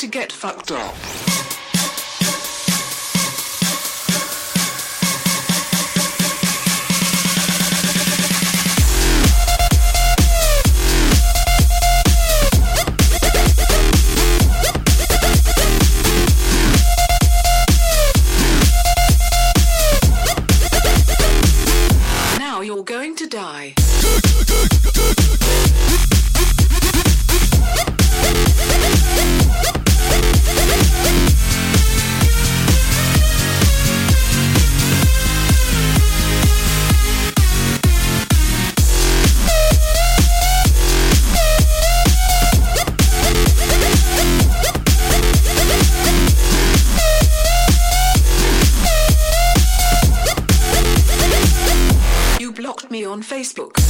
to get fucked up. On Facebook.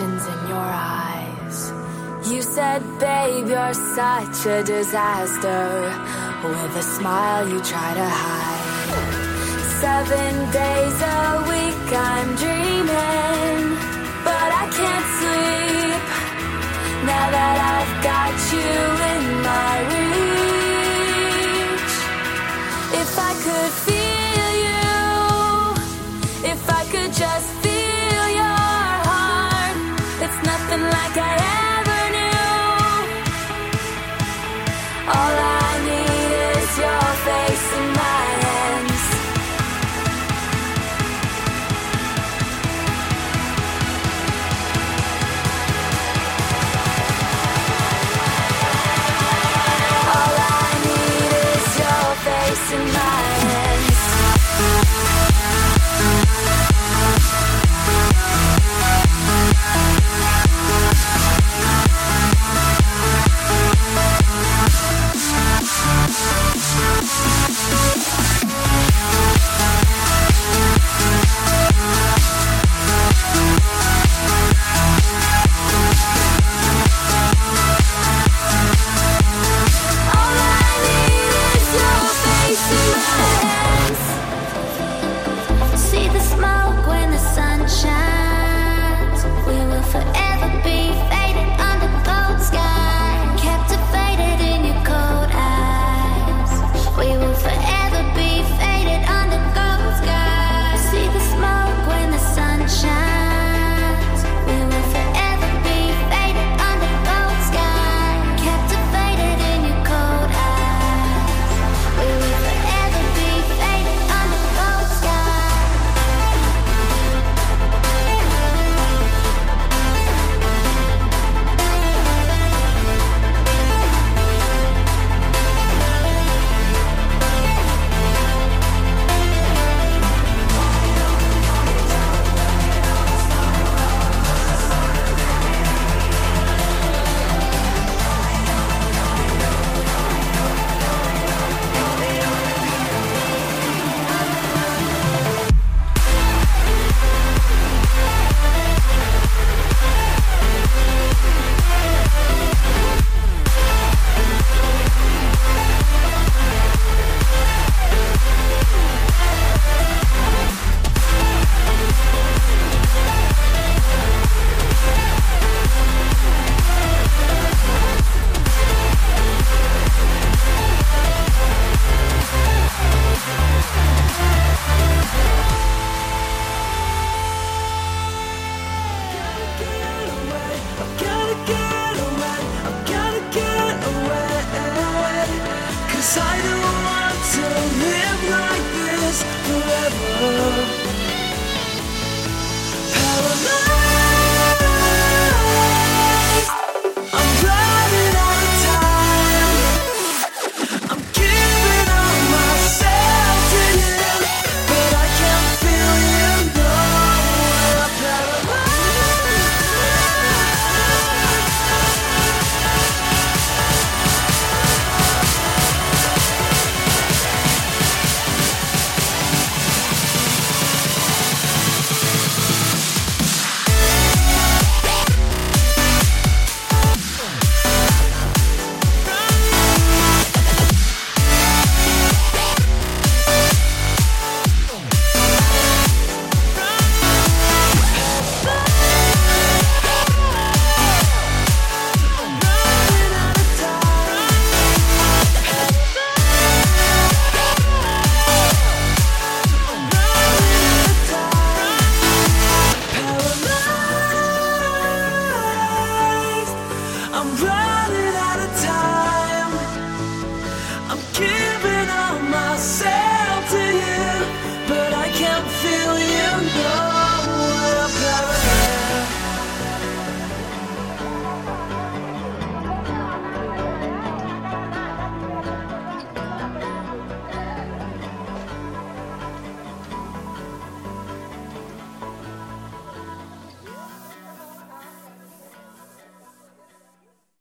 Your eyes. You said, babe, you're such a disaster. With a smile you try to hide. Seven days a week I'm dreaming, but I can't sleep. Now that I've got you in my reach. If I could feel